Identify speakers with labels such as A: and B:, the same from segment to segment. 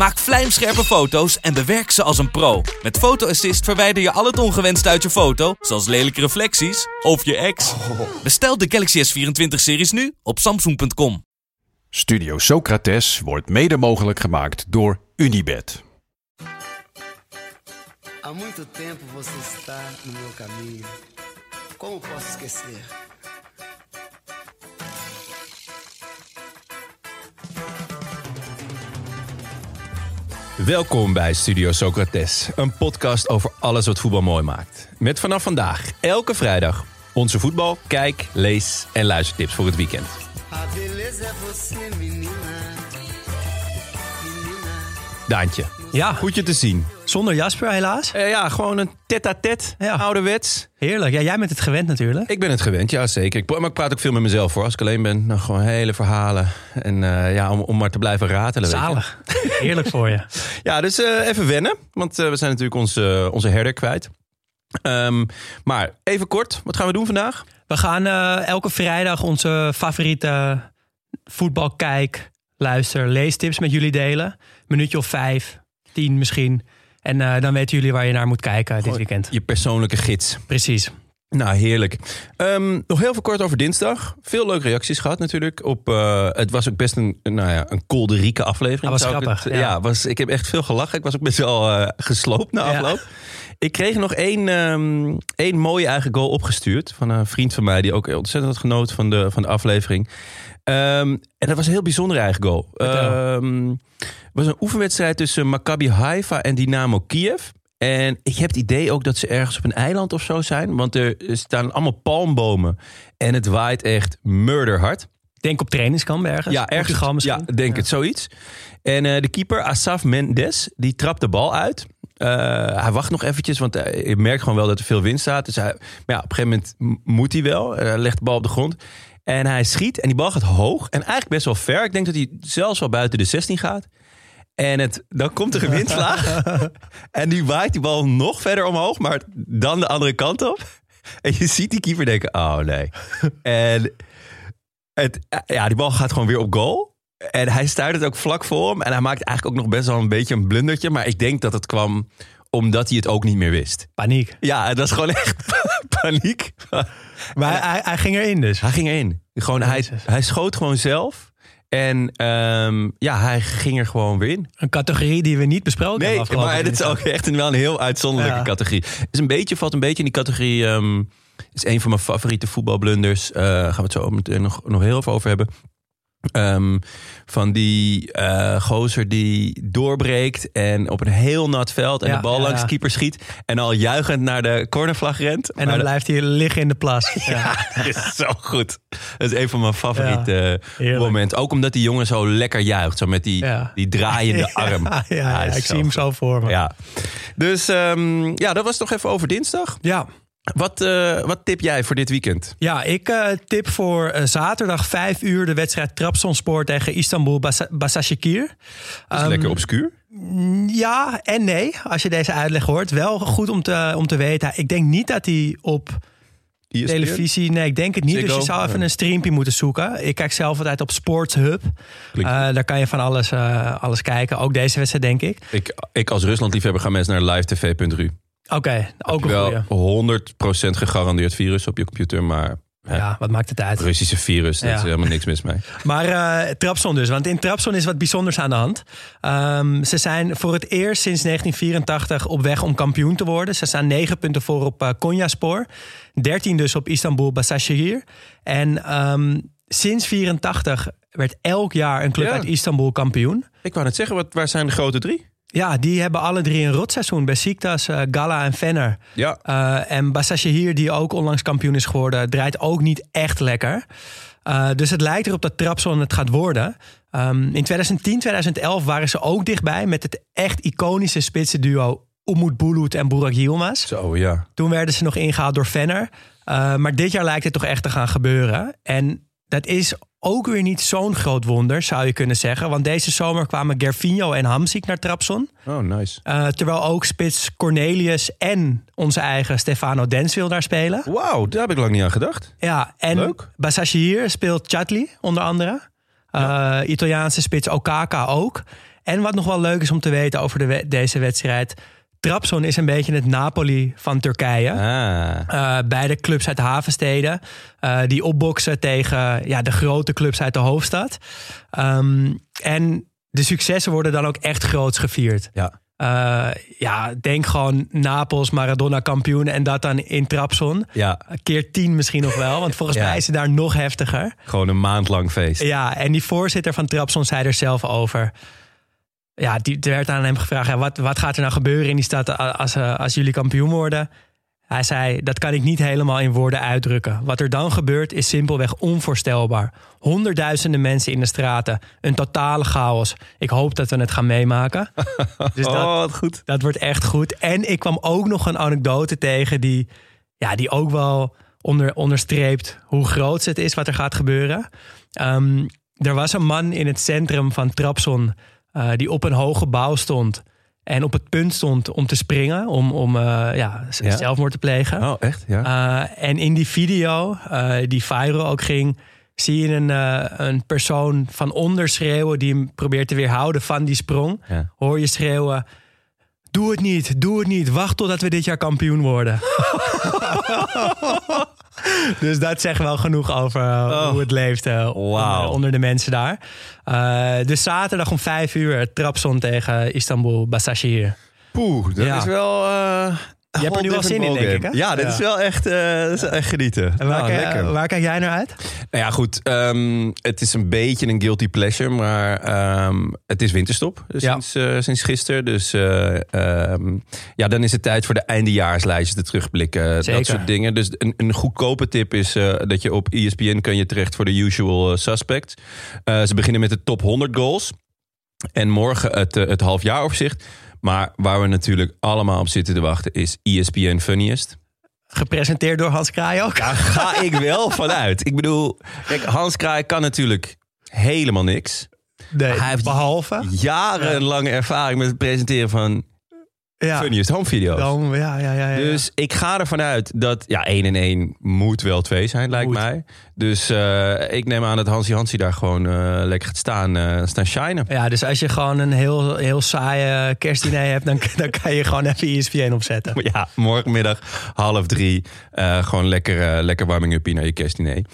A: Maak vlijmscherpe foto's en bewerk ze als een pro. Met Photo Assist verwijder je al het ongewenst uit je foto, zoals lelijke reflecties of je ex. Bestel de Galaxy S24-series nu op samsung.com.
B: Studio Socrates wordt mede mogelijk gemaakt door Unibed.
C: Há muito tempo você está no meu caminho. Como posso esquecer?
D: Welkom bij Studio Socrates, een podcast over alles wat voetbal mooi maakt. Met vanaf vandaag, elke vrijdag, onze voetbal, kijk, lees en luistertips voor het weekend. Daantje,
E: Ja,
D: goed je te zien.
E: zonder Jasper helaas.
D: Eh, ja, gewoon een tête-à-tête,
E: Ja.
D: ouderwets.
E: Heerlijk. Ja, jij bent het gewend natuurlijk.
D: Ik ben het gewend, ja zeker. Ik, maar ik praat ook veel met mezelf voor. Als ik alleen ben, dan gewoon hele verhalen. En eh, ja, om, om maar te blijven ratelen.
E: Zalig. Heerlijk voor je.
D: Ja, dus eh, even wennen. Want we zijn natuurlijk onze, onze herder kwijt. Ehm, maar even kort, wat gaan we doen vandaag?
E: We gaan elke vrijdag onze favoriete voetbalkijk, luister, leestips met jullie delen. Minuutje of vijf, misschien. En eh, dan weten jullie waar je naar moet kijken dit weekend.
D: Je persoonlijke gids.
E: Precies.
D: Nou, heerlijk. Ehm, nog heel veel kort over dinsdag. Veel leuke reacties gehad natuurlijk. Op, eh, het was ook best een, nou ja, een kolderieke aflevering.
E: Dat was
D: ik
E: grappig,
D: het-
E: ja.
D: ja, was, ik heb echt veel gelachen. Ik was ook best wel eh, gesloopt na
E: Ja.
D: afloop. Ik kreeg nog één, ehm, één mooie eigen goal opgestuurd. Van een vriend van mij die ook ontzettend had genoten van de, van de aflevering. Ehm, en dat was een heel bijzonder eigen goal.
E: Vertel.
D: Ehm, het was een oefenwedstrijd tussen Maccabi Haifa en Dynamo Kiev. En ik heb het idee ook dat ze ergens op een eiland of zo zijn. Want er staan allemaal palmbomen. En het waait echt murderhard.
E: Denk op trainingskamp ergens.
D: Ja, ergens. Ja, denk het, zoiets. En eh, de keeper, Asaf Mendes, die trapt de bal uit. Eh, hij wacht nog eventjes, want eh, je merkt gewoon wel dat er veel wind staat. Dus hij, maar ja, op een gegeven moment moet hij wel. Eh, Hij legt de bal op de grond. En hij schiet en die bal gaat hoog. En eigenlijk best wel ver. Ik denk dat hij zelfs wel buiten de 16 gaat. En het, dan komt er een windvlaag. en die waait die bal nog verder omhoog, maar dan de andere kant op. En je ziet die keeper denken, oh nee. En het, ja, die bal gaat gewoon weer op goal. En hij stuit het ook vlak voor hem. En hij maakt eigenlijk ook nog best wel een beetje een blundertje. Maar ik denk dat het kwam omdat hij het ook niet meer wist.
E: Paniek.
D: Ja, het was gewoon echt paniek.
E: Maar hij, hij ging erin dus.
D: Hij ging erin. Gewoon, hij, hij schoot gewoon zelf. En ehm, ja, hij ging er gewoon weer in.
E: Een categorie die we niet besproken
D: Nee,
E: hebben
D: maar dit is ook echt een, wel een heel uitzonderlijke
E: Ja.
D: categorie. Is een beetje, valt een beetje in die categorie. ehm, is een van mijn favoriete voetbalblunders. Eh gaan we het zo meteen nog, nog heel even over hebben. Ehm, van die eh, gozer die doorbreekt en op een heel nat veld en
E: Ja,
D: de bal
E: ja,
D: langs de keeper schiet. En al juichend naar de cornervlag rent.
E: En dan
D: de-
E: blijft hij liggen in de plas. Ja.
D: dat is zo goed. Dat is een van mijn favoriete eh, momenten. Ook omdat die jongen zo lekker juicht. Zo met die, die draaiende arm.
E: Ja, ik zie hem zo voor me.
D: Ja. Dus ehm, ja, dat was toch even over dinsdag.
E: ja.
D: Wat, eh, wat tip jij voor dit weekend?
E: Ja, ik eh, tip voor eh, zaterdag 5 uur de wedstrijd Trabzonspor tegen Istanbul Basashikir.
D: Dat is
E: Ehm,
D: lekker obscuur.
E: Ja en nee, als je deze uitleg hoort. Wel goed om te, om te weten. Ik denk niet dat hij op
D: ESPN?
E: televisie... Nee, ik denk het niet.
D: Ziggo?
E: Dus je zou even een streampje moeten zoeken. Ik kijk zelf altijd op Sports Hub. Daar kan je van alles, alles kijken. Ook deze wedstrijd, denk ik.
D: Ik, ik als Ruslandliefhebber ga mensen naar livetv.ru.
E: Oké, ook een goeie.
D: Wel 100% gegarandeerd virus op je computer, maar
E: Ja, wat maakt het uit?
D: Russische virus, daar
E: Ja.
D: is helemaal niks mis mee.
E: Maar eh Trabzon dus, want in Trabzon is wat bijzonders aan de hand. Ehm, ze zijn voor het eerst sinds 1984 op weg om kampioen te worden. Ze staan negen punten voor op eh Konyaspor. 13 dus op Istanbul Basashehir. En ehm, sinds 84 werd elk jaar een club
D: Ja.
E: uit Istanbul kampioen.
D: Ik wou net zeggen, wat, waar zijn de grote drie?
E: Ja, die hebben alle drie een rotseizoen. Besiktas, eh Gala en Venner.
D: Ja,
E: Uh, en Basashehir, die ook onlangs kampioen is geworden, draait ook niet echt lekker. Uh, dus het lijkt erop dat Trabzon het gaat worden. Um, in 2010, 2011 waren ze ook dichtbij met het echt iconische spitsenduo Umut Bulut en Burak Yilmaz.
D: zo ja.
E: Toen werden ze nog ingehaald door Venner. Uh, maar dit jaar lijkt het toch echt te gaan gebeuren. En dat is ook weer niet zo'n groot wonder, zou je kunnen zeggen. Want deze zomer kwamen Gervinho en Hamsik naar Trabzon.
D: Oh, nice.
E: Uh, terwijl ook spits Cornelius en onze eigen Stefano Denswil daar spelen.
D: Wauw, daar heb ik lang niet aan gedacht.
E: Ja, en
D: Leuk.
E: Basashir speelt Chatli onder andere. Uh, Italiaanse spits Okaka ook. En wat nog wel leuk is om te weten over de we- deze wedstrijd... Trabzon is een beetje het Napoli van Turkije.
D: Ah.
E: Uh, beide clubs uit de havensteden. Uh, die opboksen tegen ja, de grote clubs uit de hoofdstad. Um, en de successen worden dan ook echt groots gevierd.
D: Ja.
E: Uh, ja, denk gewoon Napels, Maradona kampioen en dat dan in Trabzon.
D: Ja.
E: Keer tien misschien nog wel, want volgens
D: Ja.
E: mij is het daar nog heftiger.
D: Gewoon een maand lang feest.
E: Ja, en die voorzitter van Trabzon zei er zelf over. Ja, die, er werd aan hem gevraagd: ja, wat, wat gaat er nou gebeuren in die stad als, als, als jullie kampioen worden? Hij zei: Dat kan ik niet helemaal in woorden uitdrukken. Wat er dan gebeurt is simpelweg onvoorstelbaar. Honderdduizenden mensen in de straten, een totale chaos. Ik hoop dat we het gaan meemaken. dus dat,
D: oh, wat goed.
E: dat wordt echt goed. En ik kwam ook nog een anekdote tegen die, ja, die ook wel onder, onderstreept hoe groot het is wat er gaat gebeuren. Um, er was een man in het centrum van Trabzon uh, die op een hoge bouw stond. En op het punt stond om te springen, om, om uh, ja,
D: Ja.
E: zelfmoord te plegen.
D: Oh, echt? Ja.
E: Uh, en in die video, die viral ook ging, zie je een, een persoon van onder schreeuwen die hem probeert te weerhouden van die sprong.
D: Ja.
E: Hoor je schreeuwen: Doe het niet, doe het niet, wacht totdat we dit jaar kampioen worden. dus dat zegt wel genoeg over
D: Oh.
E: hoe het leeft uh,
D: Wauw.
E: onder, onder de mensen daar. Uh, dus zaterdag om vijf uur Trabzon tegen Istanbul Basashir.
D: Poeh, dat
E: Ja.
D: is wel... eh,
E: Je hebt er nu wel zin in, denk ik, hè?
D: Ja, dit
E: Ja.
D: is wel echt, eh, dat is echt genieten.
E: En waar,
D: Nou,
E: kijk, waar kijk jij naar uit?
D: Nou ja, goed. ehm, het is een beetje een guilty pleasure, maar ehm, het is winterstop
E: Ja.
D: sinds, eh, sinds gisteren. Dus eh, ehm, ja, dan is het tijd voor de eindejaarslijstjes, de terugblikken,
E: Zeker.
D: dat soort dingen. Dus een, een goedkope tip is dat je op ESPN kan je terecht voor de usual suspects. Eh, ze beginnen met de top 100 goals. En morgen het, het halfjaaroverzicht. Maar waar we natuurlijk allemaal op zitten te wachten is ESPN Funniest.
E: Gepresenteerd door Hans Kraai ook.
D: Daar ga ik wel vanuit. Ik bedoel, kijk, Hans Kraai kan natuurlijk helemaal niks.
E: Nee,
D: Hij heeft
E: behalve.
D: Jarenlange ervaring met het presenteren van
E: Ja,
D: funniest home video's.
E: dan, ja, ja, ja, ja.
D: Dus ik ga ervan uit dat ja, 1 en 1 moet wel 2 zijn, lijkt
E: Moet.
D: mij. Dus eh, ik neem aan dat Hansie Hansie daar gewoon eh, lekker gaat staan, eh, staan shinen.
E: Ja, dus als je gewoon een heel, heel saaie kerstdiner hebt, dan, dan kan je gewoon even ESPN opzetten.
D: Ja, morgenmiddag half drie. gewoon lekker, lekker warming up naar je kerstdiner.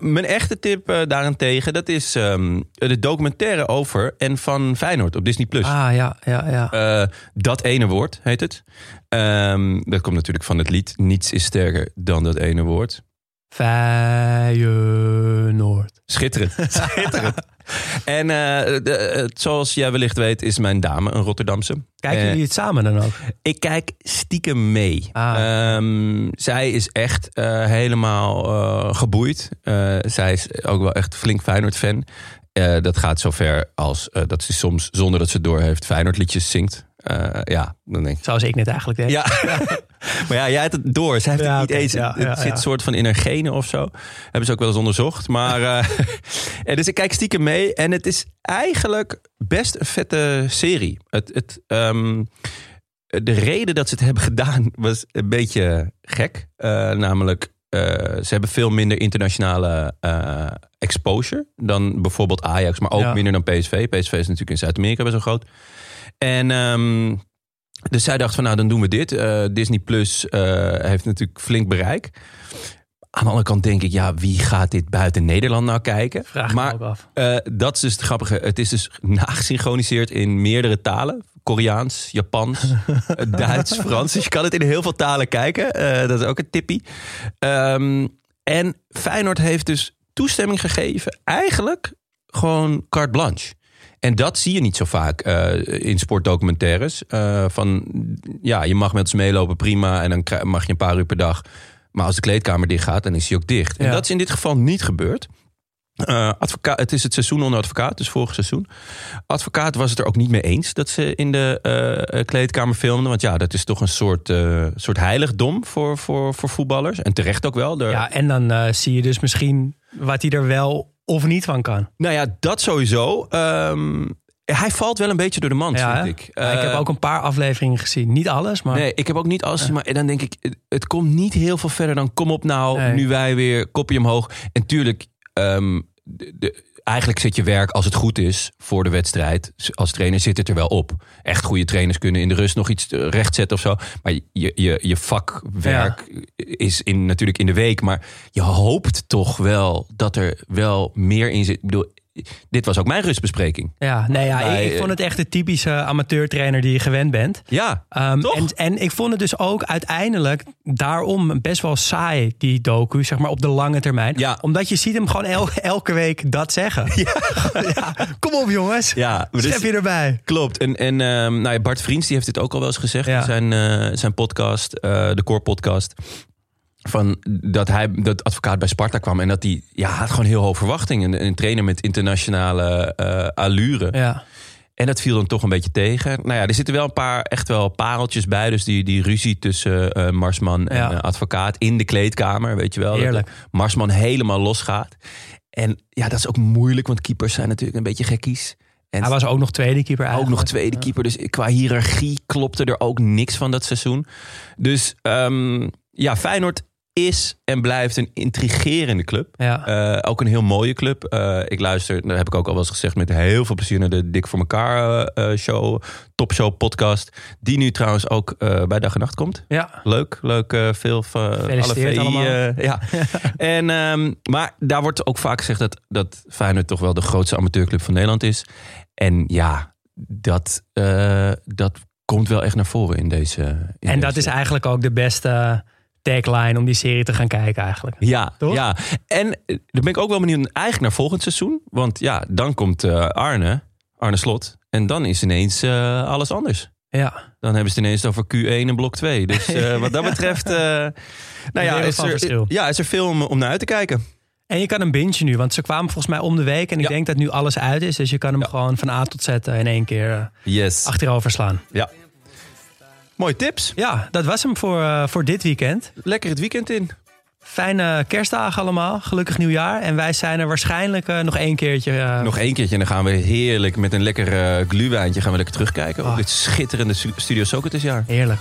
D: Mijn echte tip daarentegen, dat is ehm, de documentaire over en van Feyenoord op Disney+. Plus.
E: Ah, ja, ja, ja.
D: Dat ene woord heet het. Ehm, dat komt natuurlijk van het lied. Niets is sterker dan dat ene woord.
E: Feyenoord.
D: Schitterend. Schitterend. En eh, de, zoals jij wellicht weet, is mijn dame een Rotterdamse.
E: Kijken
D: Eh,
E: jullie het samen dan ook?
D: Ik kijk stiekem mee.
E: Ah.
D: Ehm, zij is echt eh, helemaal geboeid. Zij is ook wel echt flink Feyenoord-fan. Dat gaat zover als dat ze soms, zonder dat ze door heeft, Feyenoord-liedjes zingt. Eh, ja, dan denk ik...
E: Zoals ik net eigenlijk deed.
D: Ja, maar ja, jij hebt het door. Zij heeft
E: Ja,
D: het niet eens.
E: Ja,
D: het zit soort van in haar genen of zo. Hebben ze ook wel eens onderzocht. Maar en dus ik kijk stiekem mee. En het is eigenlijk best een vette serie. Het, het, ehm, de reden dat ze het hebben gedaan was een beetje gek. Namelijk, eh, ze hebben veel minder internationale eh, exposure dan bijvoorbeeld Ajax, maar ook
E: Ja.
D: minder dan PSV. PSV is natuurlijk in Zuid-Amerika best wel groot. En ehm, dus zij dacht van nou, dan doen we dit. Eh, Disney Plus heeft natuurlijk flink bereik. Aan de andere kant denk ik, ja, wie gaat dit buiten Nederland nou kijken?
E: Vraag ik
D: maar
E: me ook af.
D: dat is dus het grappige. Het is dus nagesynchroniseerd in meerdere talen. Koreaans, Japans, Duits, Frans. Dus je kan het in heel veel talen kijken. Eh, dat is ook een tippie. Ehm, en Feyenoord heeft dus toestemming gegeven. Eigenlijk gewoon carte blanche. En dat zie je niet zo vaak eh, in sportdocumentaires. Eh, van ja, je mag met ze meelopen, prima. En dan mag je een paar uur per dag. Maar als de kleedkamer dicht gaat, dan is hij ook dicht. En
E: Ja.
D: dat is in dit geval niet gebeurd. Eh, advocaat, het is het seizoen onder advocaat, dus vorig seizoen. Advocaat was het er ook niet mee eens dat ze in de eh, kleedkamer filmden. Want ja, dat is toch een soort, eh, soort heiligdom voor, voor, voor voetballers. En terecht ook wel. De,
E: Ja, en dan zie je dus misschien wat hij er wel of niet van kan.
D: Nou ja, dat sowieso. Ehm, hij valt wel een beetje door de mand,
E: Ja,
D: vind ik.
E: Ja, ik heb ook een paar afleveringen gezien. Niet alles, maar
D: Nee, ik heb ook niet alles gezien, maar en dan denk ik, het- het komt niet heel veel verder dan kom op nou,
E: Nee.
D: nu wij weer kopje omhoog. En tuurlijk, ehm, de, de- eigenlijk zit je werk als het goed is voor de wedstrijd. Als trainer zit het er wel op. Echt goede trainers kunnen in de rust nog iets eh, rechtzetten of zo. Maar je, je, je vakwerk is in, natuurlijk in de week. Maar je hoopt toch wel dat er wel meer in zit. Ik bedoel, dit was ook mijn rustbespreking.
E: ja, nee, ja,
D: Bij,
E: ik, ik vond het echt de typische amateurtrainer die je gewend bent.
D: Ja,
E: Ehm,
D: Toch?
E: en, en ik vond het dus ook uiteindelijk daarom best wel saai, die docu, zeg maar op de lange termijn.
D: Ja.
E: Omdat je ziet hem gewoon el- elke week dat zeggen. Ja. kom op jongens,
D: ja. dus-
E: je erbij.
D: Klopt. En, en ehm, nou ja, Bart Vriends die heeft dit ook al wel eens gezegd
E: Ja.
D: in zijn, eh, zijn podcast, eh, de Core Podcast. Van dat hij dat advocaat bij Sparta kwam en dat hij ja, had gewoon heel hoog verwachtingen. Een, een trainer met internationale eh, allure.
E: Ja.
D: En dat viel dan toch een beetje tegen. Nou ja, er zitten wel een paar echt wel pareltjes bij. Dus die, die ruzie tussen eh, Marsman en
E: Ja.
D: eh, advocaat in de kleedkamer, weet je wel. Dat. Marsman helemaal losgaat. En ja, dat is ook moeilijk, want keepers zijn natuurlijk een beetje gekkies. En
E: Hij was ook nog tweede keeper
D: ook
E: eigenlijk.
D: nog tweede keeper. Dus qua hiërarchie klopte er ook niks van dat seizoen. Dus ehm, ja, Feyenoord is en blijft een intrigerende club.
E: Ja.
D: Eh, ook een heel mooie club. Eh, ik luister, dat heb ik ook al wel eens gezegd, met heel veel plezier naar de Dik voor elkaar eh, eh, show, topshow podcast. Die nu trouwens ook bij Dag en Nacht komt.
E: ja.
D: Leuk, leuk. veel van alle VI,
E: allemaal.
D: ja. en, ehm, maar daar wordt ook vaak gezegd dat, dat Feyenoord toch wel de grootste amateurclub van Nederland is. En ja, dat, dat komt wel echt naar voren in deze. in
E: En dat is eigenlijk ook de beste tagline om die serie te gaan kijken eigenlijk.
D: Ja,
E: Toch?
D: ja. En eh, dan ben ik ook wel benieuwd eigenlijk naar volgend seizoen. Want ja, dan komt eh, Arne, Arne Slot. En dan is ineens eh, alles anders.
E: Ja.
D: Dan hebben ze het ineens over Q1 en blok 2. Dus eh, wat dat betreft, eh, nou ja, is er, ja, is er veel om, om naar uit te kijken.
E: En je kan hem bingen nu, want ze kwamen volgens mij om de week. En ik
D: Ja.
E: denk dat nu alles uit is. Dus je kan hem gewoon van A tot Z in één keer
D: Yes.
E: achterover slaan.
D: Ja. Mooie tips.
E: Ja, dat was hem voor, eh, voor dit weekend.
D: Lekker het weekend in.
E: Fijne kerstdagen allemaal. Gelukkig nieuwjaar. En wij zijn er waarschijnlijk eh, nog één keertje. eh,
D: Nog één keertje en dan gaan we heerlijk met een lekker eh gluwijntje gaan we lekker terugkijken op
E: Ah.
D: dit schitterende Stu- Studio Socrates jaar.
E: Heerlijk.